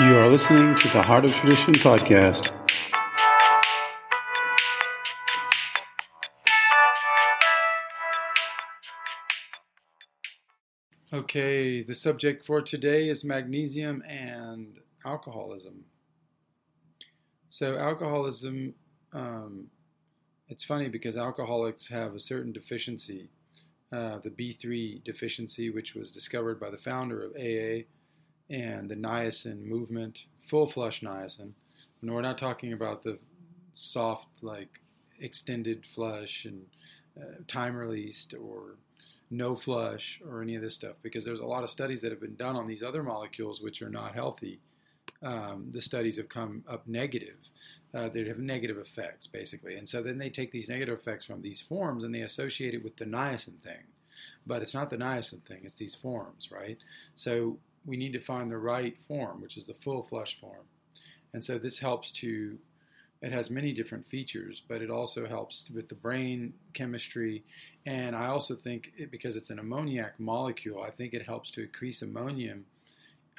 You are listening to the Heart of Tradition podcast. Okay, the subject for today is magnesium and alcoholism. So, alcoholism, um, it's funny because alcoholics have a certain deficiency, uh, the B3 deficiency, which was discovered by the founder of AA and the niacin movement, full flush niacin. And we're not talking about the soft, like extended flush and uh, time released or no flush or any of this stuff because there's a lot of studies that have been done on these other molecules which are not healthy. Um, the studies have come up negative. Uh, they have negative effects basically, and so then they take these negative effects from these forms and they associate it with the niacin thing, but it's not the niacin thing; it's these forms, right? So we need to find the right form, which is the full flush form. And so this helps to, it has many different features, but it also helps with the brain chemistry. And I also think it, because it's an ammoniac molecule, I think it helps to increase ammonium,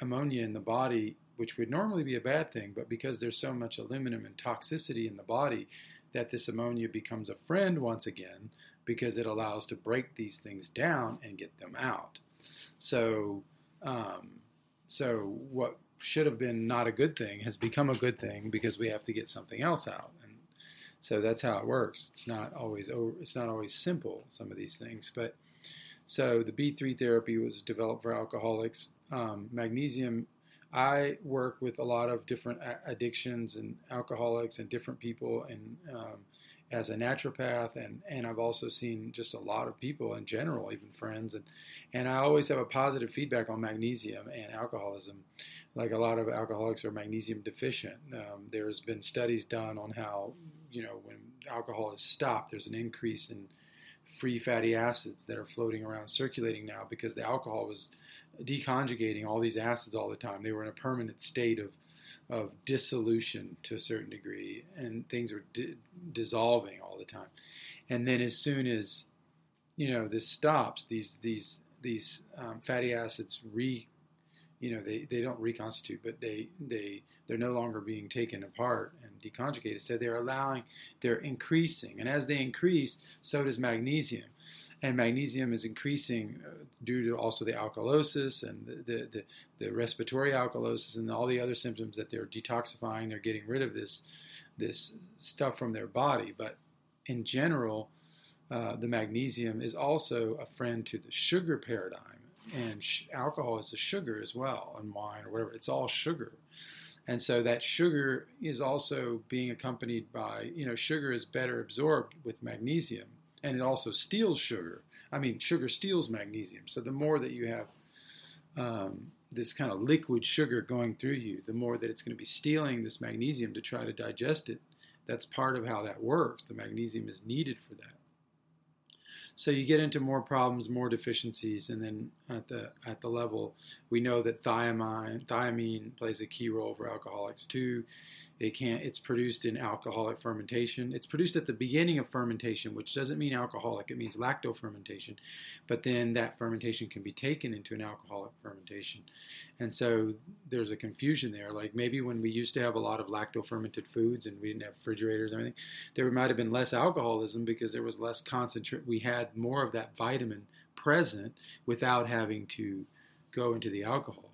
ammonia in the body, which would normally be a bad thing, but because there's so much aluminum and toxicity in the body, that this ammonia becomes a friend once again because it allows to break these things down and get them out. So um, so what should have been not a good thing has become a good thing because we have to get something else out. And so that's how it works. It's not always it's not always simple some of these things, but so the B3 therapy was developed for alcoholics. Um, magnesium. I work with a lot of different addictions and alcoholics and different people, and um, as a naturopath and, and I've also seen just a lot of people in general, even friends and and I always have a positive feedback on magnesium and alcoholism. Like a lot of alcoholics are magnesium deficient. Um, there's been studies done on how you know when alcohol is stopped, there's an increase in free fatty acids that are floating around circulating now because the alcohol was deconjugating all these acids all the time. They were in a permanent state of of dissolution to a certain degree, and things were di- dissolving all the time. And then as soon as you know this stops, these these these um, fatty acids re you know they, they don't reconstitute, but they they they're no longer being taken apart and deconjugated. So they're allowing they're increasing, and as they increase, so does magnesium and magnesium is increasing uh, due to also the alkalosis and the, the, the, the, respiratory alkalosis and all the other symptoms that they're detoxifying. They're getting rid of this this stuff from their body. But in general, uh, the magnesium is also a friend to the sugar paradigm, and sh- alcohol is a sugar as well, and wine or whatever. It's all sugar. And so that sugar is also being accompanied by, you know, sugar is better absorbed with magnesium and it also steals sugar. I mean, sugar steals magnesium. So the more that you have um, this kind of liquid sugar going through you, the more that it's going to be stealing this magnesium to try to digest it. That's part of how that works. The magnesium is needed for that. So you get into more problems, more deficiencies, and then at the at the level we know that thiamine thiamine plays a key role for alcoholics too. It can it's produced in alcoholic fermentation. It's produced at the beginning of fermentation, which doesn't mean alcoholic. It means lacto fermentation, But then that fermentation can be taken into an alcoholic fermentation. And so there's a confusion there. Like maybe when we used to have a lot of lacto fermented foods and we didn't have refrigerators and everything, there might have been less alcoholism because there was less concentrate. We had more of that vitamin present without having to go into the alcohol.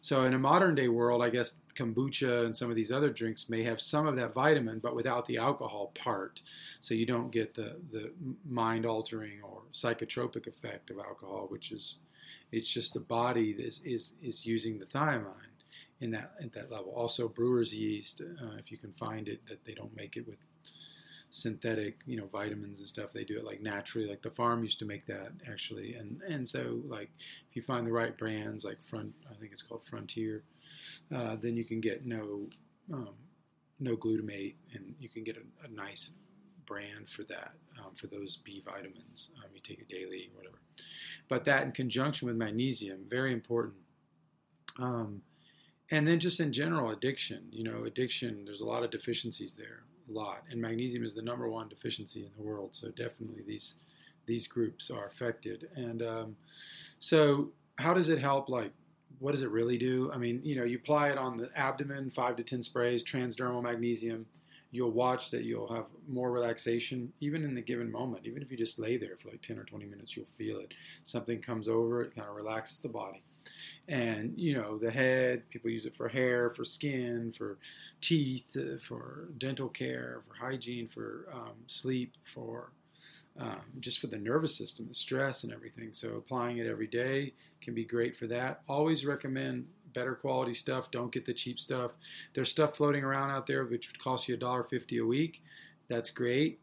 So in a modern day world, I guess kombucha and some of these other drinks may have some of that vitamin, but without the alcohol part. So you don't get the, the mind altering or psychotropic effect of alcohol, which is it's just the body is is, is using the thiamine in that at that level. Also, brewer's yeast, uh, if you can find it, that they don't make it with synthetic, you know, vitamins and stuff. They do it like naturally. Like the farm used to make that actually, and and so like if you find the right brands, like Front, I think it's called Frontier, uh, then you can get no um, no glutamate, and you can get a, a nice brand for that um, for those B vitamins. Um, you take it daily, whatever. But that in conjunction with magnesium, very important. Um, and then just in general, addiction. You know, addiction. There's a lot of deficiencies there lot, and magnesium is the number one deficiency in the world. So definitely these these groups are affected. And um, so, how does it help? Like what does it really do? I mean, you know, you apply it on the abdomen, five to 10 sprays, transdermal magnesium. You'll watch that you'll have more relaxation, even in the given moment. Even if you just lay there for like 10 or 20 minutes, you'll feel it. Something comes over, it kind of relaxes the body. And, you know, the head, people use it for hair, for skin, for teeth, uh, for dental care, for hygiene, for um, sleep, for um, just for the nervous system, the stress and everything. So applying it every day can be great for that. Always recommend better quality stuff. Don't get the cheap stuff. There's stuff floating around out there which would cost you $1.50 a week. That's great.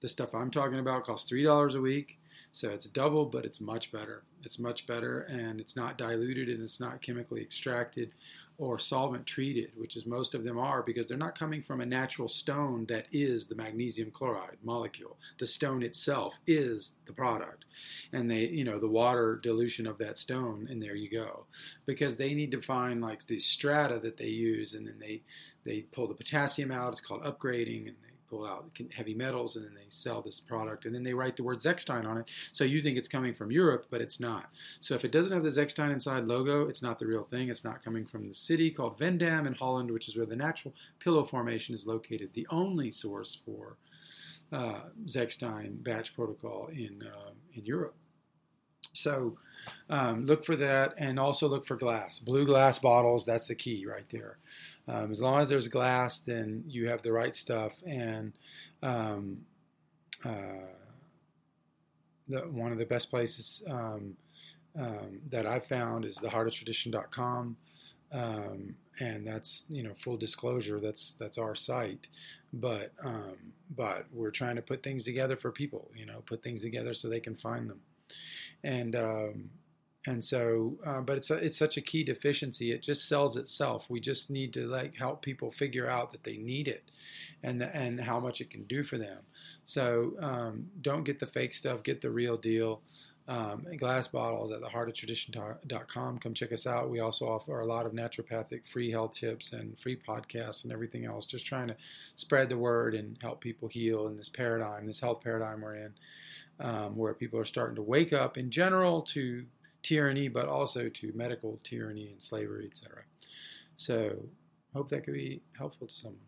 The stuff I'm talking about costs $3 a week. So it's double, but it's much better. It's much better, and it's not diluted and it's not chemically extracted or solvent treated, which is most of them are, because they're not coming from a natural stone that is the magnesium chloride molecule. The stone itself is the product, and they, you know, the water dilution of that stone, and there you go. Because they need to find like the strata that they use, and then they they pull the potassium out. It's called upgrading, and they pull out heavy metals and then they sell this product and then they write the word Zechstein on it. So you think it's coming from Europe, but it's not. So if it doesn't have the Zechstein inside logo, it's not the real thing. It's not coming from the city called Veendam in Holland, which is where the natural pillow formation is located, the only source for uh, Zechstein batch protocol in, uh, in Europe. So um, look for that and also look for glass. Blue glass bottles, that's the key right there. Um, as long as there's glass, then you have the right stuff. And um, uh, the, one of the best places um, um, that I've found is theheartoftradition.com. Um, and that's you know full disclosure that's that's our site but um, but we're trying to put things together for people you know put things together so they can find them and um, and so, uh, but it's a, it's such a key deficiency. It just sells itself. We just need to like help people figure out that they need it, and the, and how much it can do for them. So um, don't get the fake stuff. Get the real deal. Um, glass bottles at theheartoftradition.com. Come check us out. We also offer a lot of naturopathic free health tips and free podcasts and everything else. Just trying to spread the word and help people heal in this paradigm, this health paradigm we're in, um, where people are starting to wake up in general to tyranny, but also to medical tyranny and slavery, etc. So, hope that could be helpful to someone.